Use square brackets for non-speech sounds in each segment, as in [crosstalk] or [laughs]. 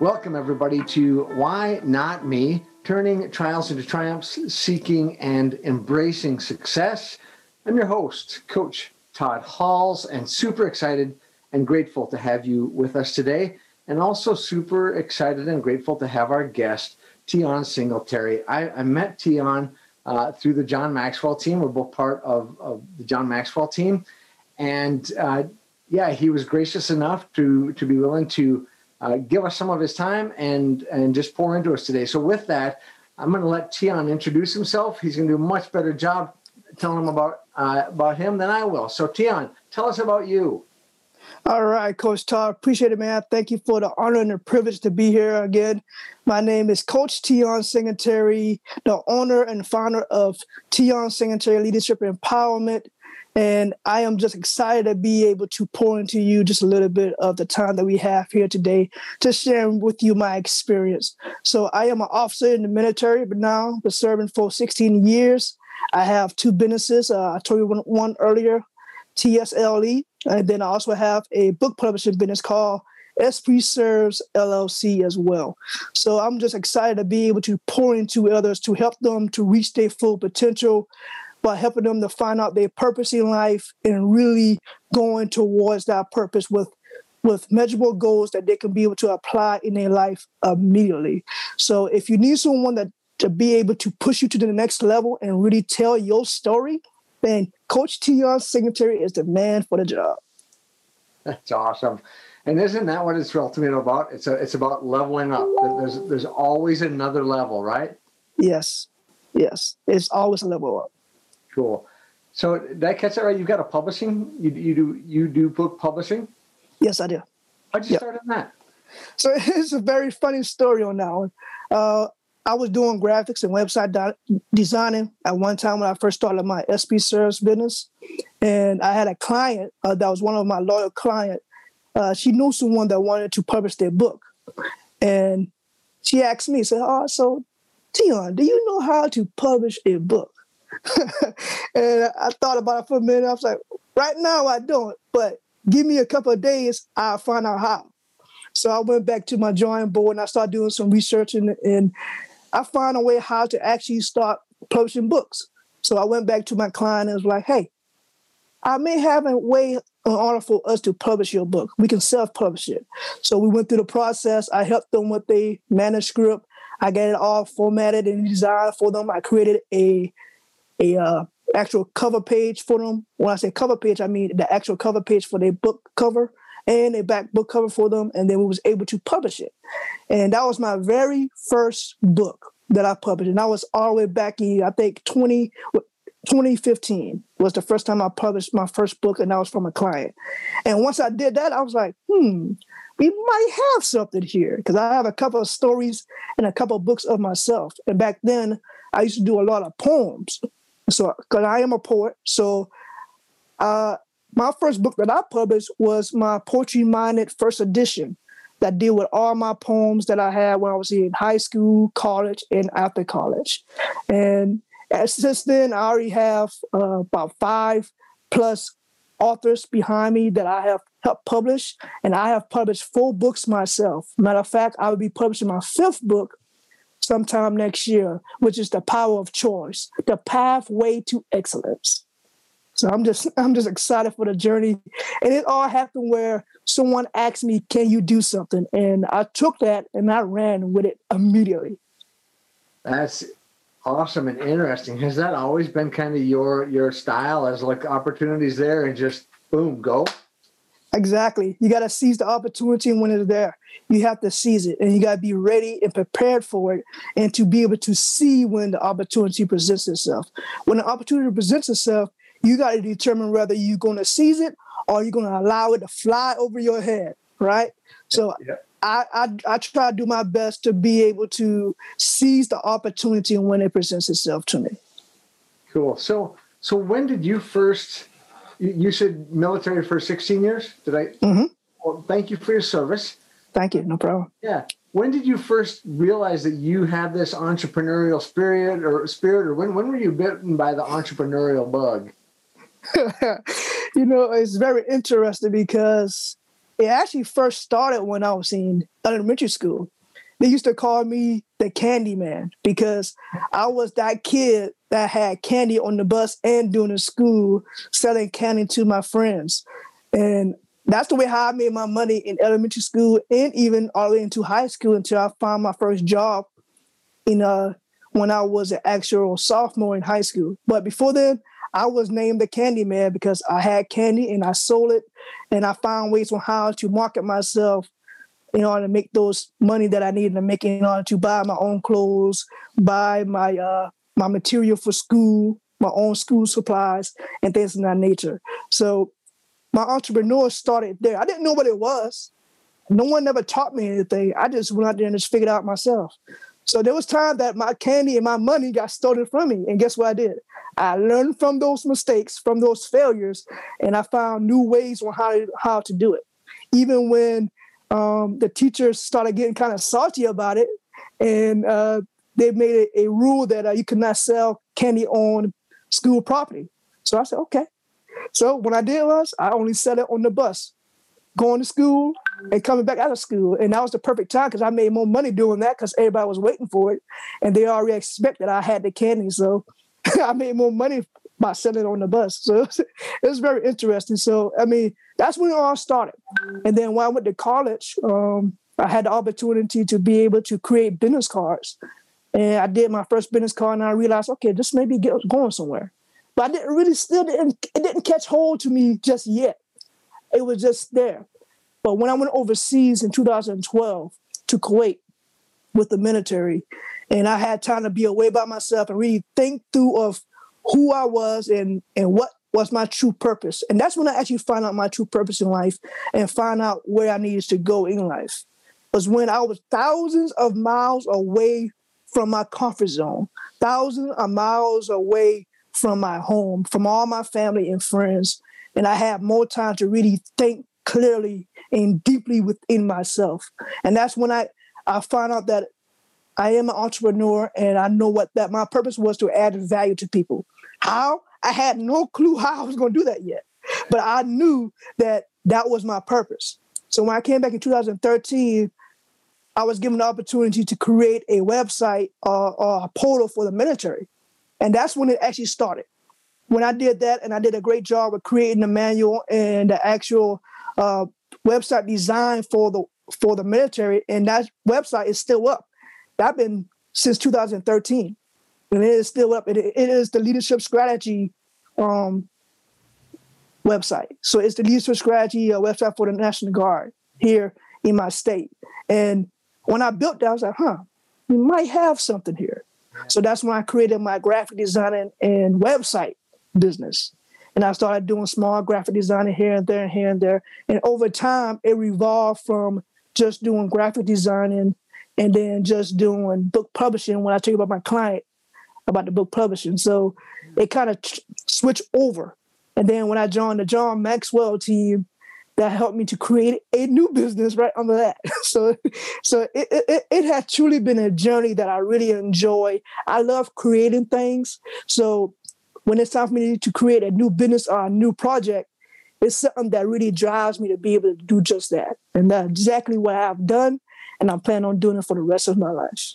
Welcome everybody to Why Not Me turning trials into triumphs, seeking and embracing success. I'm your host, Coach Todd Halls, and super excited and grateful to have you with us today. And also super excited and grateful to have our guest, Tion Singletary. I, I met Tion uh, through the John Maxwell team. We're both part of, of the John Maxwell team. And uh, yeah, he was gracious enough to, to be willing to uh, give us some of his time and and just pour into us today. So with that, I'm going to let Tion introduce himself. He's going to do a much better job telling them about uh, about him than I will. So Tion, tell us about you. All right, Coach Todd. Appreciate it, man. Thank you for the honor and the privilege to be here again. My name is Coach Tion Singletary, the owner and founder of Tion Singletary Leadership Empowerment and I am just excited to be able to pour into you just a little bit of the time that we have here today to share with you my experience. So I am an officer in the military, but now been serving for 16 years. I have two businesses. Uh, I told you one, one earlier, TSLE, and then I also have a book publishing business called Esprit Serves LLC as well. So I'm just excited to be able to pour into others to help them to reach their full potential by helping them to find out their purpose in life and really going towards that purpose with with measurable goals that they can be able to apply in their life immediately. So if you need someone that to be able to push you to the next level and really tell your story, then Coach Tion Singletary is the man for the job. That's awesome. And isn't that what it's ultimately about? It's a, it's about leveling up. There's there's always another level, right? Yes. Yes. It's always a level up. Cool. So that catch that right? You've got a publishing. You you do you do book publishing? Yes, I do. How'd you yep. start on that? So [laughs] it's a very funny story on that one. Uh, I was doing graphics and website do- designing at one time when I first started my Esprit service business, and I had a client uh, that was one of my loyal client. Uh, she knew someone that wanted to publish their book, and she asked me, "said Oh, so Tion, do you know how to publish a book?" [laughs] and I thought about it for a minute. I was like, right now I don't, but give me a couple of days, I'll find out how. So I went back to my drawing board and I started doing some research and, and I found a way how to actually start publishing books. So I went back to my client and was like, hey, I may have a way in order for us to publish your book. We can self-publish it. So we went through the process. I helped them with the manuscript. I got it all formatted and designed for them. I created a a uh, actual cover page for them. When I say cover page, I mean the actual cover page for their book cover and a back book cover for them, and then we was able to publish it. And that was my very first book that I published, and I was all the way back in I think 20, 2015 was the first time I published my first book, and that was from a client. And once I did that, I was like, hmm, we might have something here because I have a couple of stories and a couple of books of myself. And back then, I used to do a lot of poems. So, because I am a poet, so uh, my first book that I published was my Poetry Minded first edition that deal with all my poems that I had when I was in high school, college, and after college. And since then, I already have uh, about five plus authors behind me that I have helped publish, and I have published four books myself. Matter of fact, I will be publishing my fifth book sometime next year, which is the power of choice, the pathway to excellence. So I'm just [laughs] I'm just excited for the journey. And it all happened where someone asked me, Can you do something? And I took that and I ran with it immediately. That's awesome and interesting. Has that always been kind of your your style as like opportunities there and just boom, go? Exactly. You got to seize the opportunity when it's there. You have to seize it and you got to be ready and prepared for it and to be able to see when the opportunity presents itself. When the opportunity presents itself, you got to determine whether you're going to seize it or you're going to allow it to fly over your head, right? So yeah. I, I, I try to do my best to be able to seize the opportunity when it presents itself to me. Cool. So so when did you first you said military for 16 years. Did I? Mm-hmm. Well, thank you for your service. Thank you. No problem. Yeah. When did you first realize that you had this entrepreneurial spirit or spirit, or when, when were you bitten by the entrepreneurial bug? [laughs] you know, it's very interesting because it actually first started when I was in elementary school. They used to call me the candy man because I was that kid that had candy on the bus and doing the school selling candy to my friends. And that's the way how I made my money in elementary school and even all the way into high school until I found my first job in uh when I was an actual sophomore in high school. But before then, I was named the candy man because I had candy and I sold it and I found ways on how to market myself in order to make those money that I needed to make in order to buy my own clothes, buy my uh, my material for school, my own school supplies, and things of that nature. So my entrepreneur started there. I didn't know what it was. No one ever taught me anything. I just went out there and just figured out myself. So there was time that my candy and my money got stolen from me. And guess what I did? I learned from those mistakes, from those failures, and I found new ways on how to, how to do it. Even when um, the teachers started getting kind of salty about it, and uh, they made a, a rule that uh, you could not sell candy on school property. So I said, okay. So what I did was I only sell it on the bus, going to school and coming back out of school. And that was the perfect time because I made more money doing that because everybody was waiting for it. And they already expected I had the candy. So [laughs] I made more money by selling on the bus. So [laughs] it was very interesting. So, I mean, that's when it all started. And then when I went to college, um, I had the opportunity to be able to create business cards. And I did my first business card and I realized, okay, this may be going somewhere. But I didn't really still didn't it didn't catch hold to me just yet. It was just there. But when I went overseas in 2012 to Kuwait with the military, and I had time to be away by myself and really think through of who I was and and what was my true purpose. And that's when I actually found out my true purpose in life and find out where I needed to go in life. Was when I was thousands of miles away from my comfort zone, thousands of miles away from my home, from all my family and friends. And I had more time to really think clearly and deeply within myself. And that's when I, I found out that I am an entrepreneur and I know what that my purpose was to add value to people. How? I had no clue how I was going to do that yet, but I knew that that was my purpose. So when I came back in 2013, I was given the opportunity to create a website or, or a portal for the military. And that's when it actually started. When I did that, and I did a great job of creating the manual and the actual uh, website design for the for the military, and that website is still up. That's been since 2013 and it is still up. It, it is the leadership strategy um, website. So it's the leadership strategy uh, website for the National Guard here in my state. And when I built that, I was like, huh, we might have something here. So that's when I created my graphic design and, website business. And I started doing small graphic designing here and there and here and there. And over time, it revolved from just doing graphic designing and then just doing book publishing when I tell you about my client about the book publishing. So it kind of t- switched over. And then when I joined the John Maxwell team, that helped me to create a new business right under that. [laughs] so, so it, it, it has truly been a journey that I really enjoy. I love creating things. So when it's time for me to create a new business or a new project, it's something that really drives me to be able to do just that. And that's exactly what I've done. And I'm planning on doing it for the rest of my life.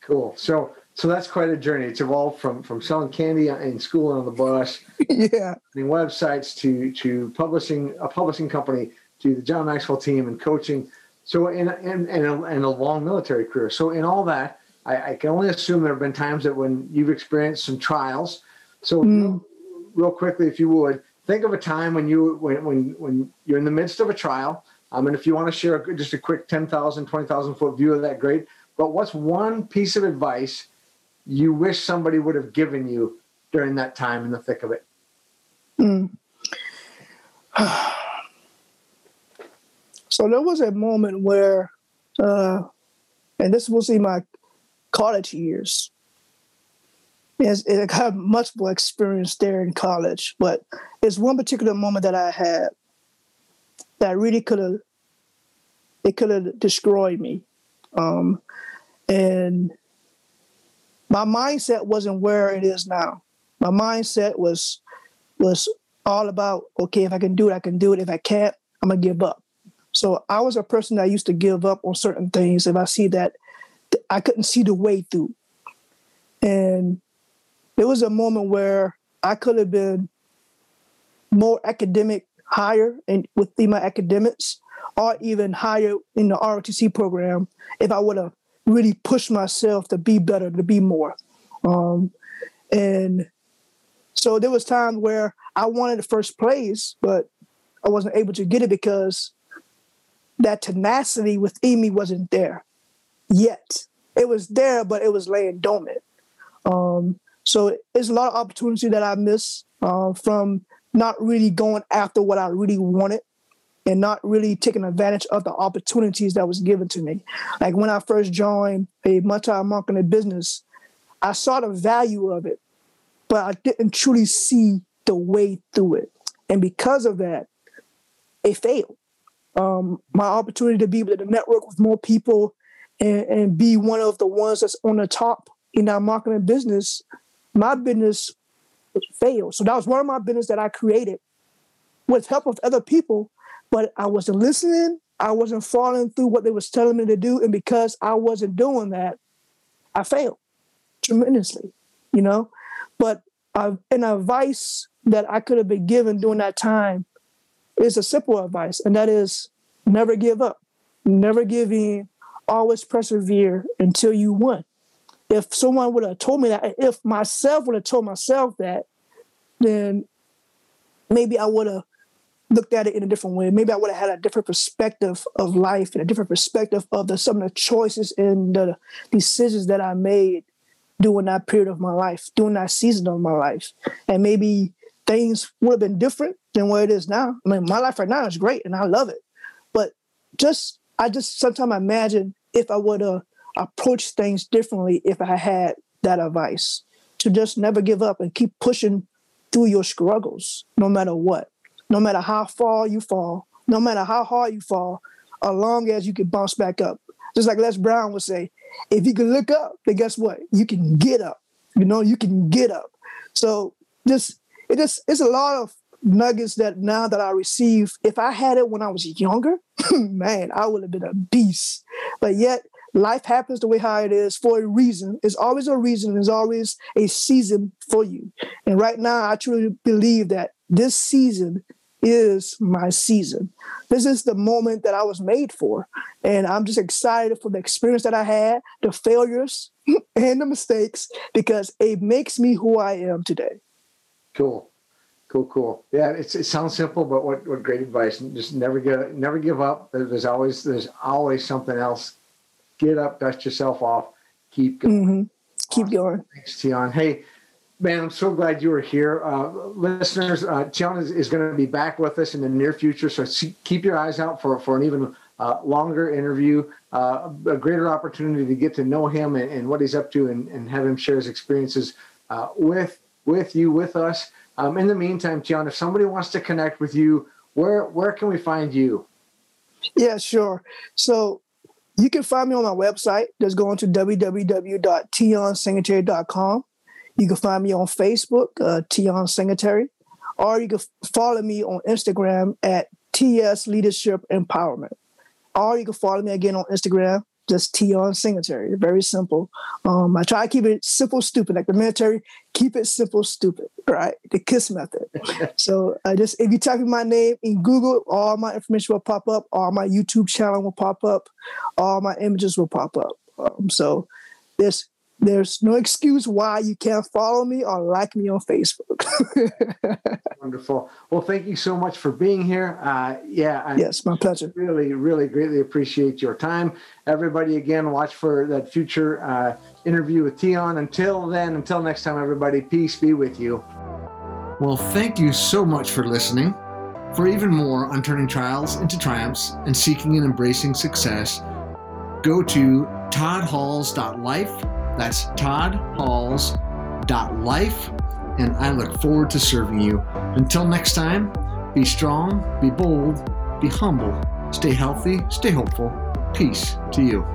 Cool. So so that's quite a journey. It's evolved from from selling candy in school and on the bus, [laughs] yeah, websites to to publishing a publishing company to the John Maxwell team and coaching. So in in in a, long military career. So in all that, I, I, can only assume there have been times that when you've experienced some trials. So, mm. real, real, quickly, if you would, think of a time when you when when when you're in the midst of a trial. Um, and if you want to share just a quick 10,000, 20,000 foot view of that, great. But what's one piece of advice you wish somebody would have given you during that time in the thick of it? Mm. [sighs] so there was a moment where, uh, and this was in my college years. Yes, I got much more experience there in college, but it's one particular moment that I had that really could have it could have destroyed me. Um, and my mindset wasn't where it is now. My mindset was was all about okay, if I can do it, I can do it. If I can't, I'm gonna give up. So I was a person that used to give up on certain things if I see that I couldn't see the way through. And there was a moment where I could have been more academic, higher and within my academics, or even higher in the ROTC program if I would have really push myself to be better, to be more. Um, and so there was times where I wanted the first place, but I wasn't able to get it because that tenacity within me wasn't there yet. It was there, but it was laying dormant. Um, so it's a lot of opportunity that I miss uh, from not really going after what I really wanted and not really taking advantage of the opportunities that was given to me. Like when I first joined a multi-marketing business, I saw the value of it, but I didn't truly see the way through it. And because of that, it failed. Um, my opportunity to be able to network with more people and, and be one of the ones that's on the top in our marketing business, my business failed. So that was one of my business that I created with help of other people but I wasn't listening. I wasn't following through what they was telling me to do, and because I wasn't doing that, I failed tremendously. You know, but uh, an advice that I could have been given during that time is a simple advice, and that is never give up, never give in, always persevere until you win. If someone would have told me that, if myself would have told myself that, then maybe I would have looked at it in a different way. Maybe I would have had a different perspective of life and a different perspective of the some of the choices and the decisions that I made during that period of my life, during that season of my life. And maybe things would have been different than what it is now. I mean, my life right now is great and I love it. But just I just sometimes imagine if I would have approached things differently if I had that advice to just never give up and keep pushing through your struggles no matter what no matter how far you fall, no matter how hard you fall, as long as you can bounce back up. Just like Les Brown would say, if you can look up, then guess what? You can get up. You know, you can get up. So just it just it's a lot of nuggets that now that I receive. If I had it when I was younger, [laughs] man, I would have been a beast. But yet life happens the way how it is for a reason. It's always a reason. There's always a season for you. And right now, I truly believe that this season is my season. This is the moment that I was made for. And I'm just excited for the experience that I had, the failures [laughs] and the mistakes, because it makes me who I am today. Cool. Cool, cool. Yeah, it sounds simple, but what, what great advice. Just never get never give up. There's always there's always something else. Get up, dust yourself off, keep going. Mm-hmm. Keep awesome. going. Thanks, Tion. Hey, Man, I'm so glad you were here. Uh, listeners, uh, is, is going to be back with us in the near future, so see, keep your eyes out for, for an even uh, longer interview, uh, a greater opportunity to get to know him and, and what he's up to and, and, have him share his experiences uh, with, with you, with us. Um, in the meantime, Tion, if somebody wants to connect with you, where, where can we find you? Yeah, sure. So you can find me on my website. Just go to www.tionsingletary.com. You can find me on Facebook, uh, Tion Singletary, or you can follow me on Instagram at TS Leadership Empowerment. Or you can follow me again on Instagram, just Tion Singletary. Very simple. Um, I try to keep it simple, stupid, like the military. Keep it simple, stupid. Right, the KISS method. [laughs] so I uh, just if you type in my name in Google, all my information will pop up. All my YouTube channel will pop up. All my images will pop up. Um, so there's there's no excuse why you can't follow me or like me on Facebook. [laughs] Wonderful. Well, thank you so much for being here. Uh, yeah. I yes, my pleasure. Really, really greatly appreciate your time. Everybody, again, watch for that future uh, interview with Tion. Until then, until next time, everybody, peace be with you. Well, thank you so much for listening. For even more on turning trials into triumphs and seeking and embracing success, go to toddhalls.life. That's toddhalls.life. And I look forward to serving you. Until next time, be strong, be bold, be humble, stay healthy, stay hopeful. Peace to you.